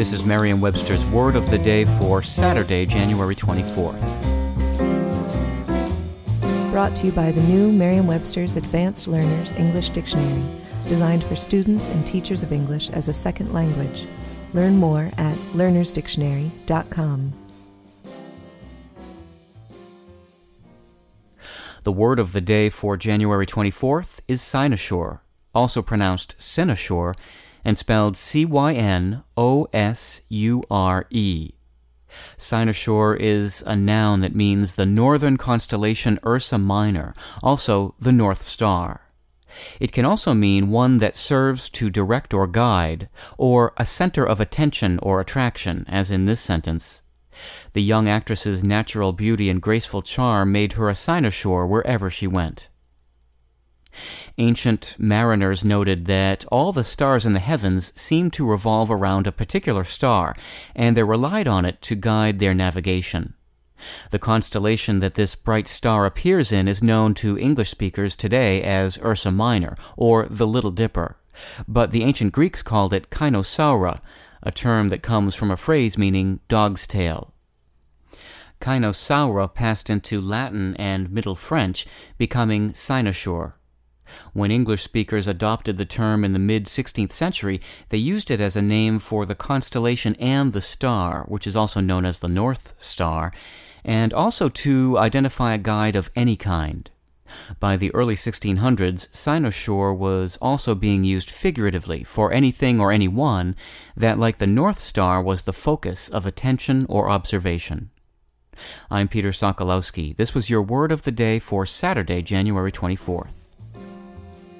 This is Merriam Webster's Word of the Day for Saturday, January 24th. Brought to you by the new Merriam Webster's Advanced Learners English Dictionary, designed for students and teachers of English as a second language. Learn more at learnersdictionary.com. The word of the day for January 24th is cynosure, also pronounced cynosure and spelled C Y N O S U R E. Cynosure is a noun that means the northern constellation Ursa Minor, also the North Star. It can also mean one that serves to direct or guide, or a center of attention or attraction, as in this sentence. The young actress's natural beauty and graceful charm made her a cynosure wherever she went. Ancient mariners noted that all the stars in the heavens seemed to revolve around a particular star, and they relied on it to guide their navigation. The constellation that this bright star appears in is known to English speakers today as Ursa Minor, or the Little Dipper, but the ancient Greeks called it Kynosoura, a term that comes from a phrase meaning dog's tail. Kynosoura passed into Latin and Middle French, becoming cynosure. When English speakers adopted the term in the mid 16th century, they used it as a name for the constellation and the star, which is also known as the North Star, and also to identify a guide of any kind. By the early 1600s, cynosure was also being used figuratively for anything or anyone that, like the North Star, was the focus of attention or observation. I'm Peter Sokolowski. This was your word of the day for Saturday, January 24th.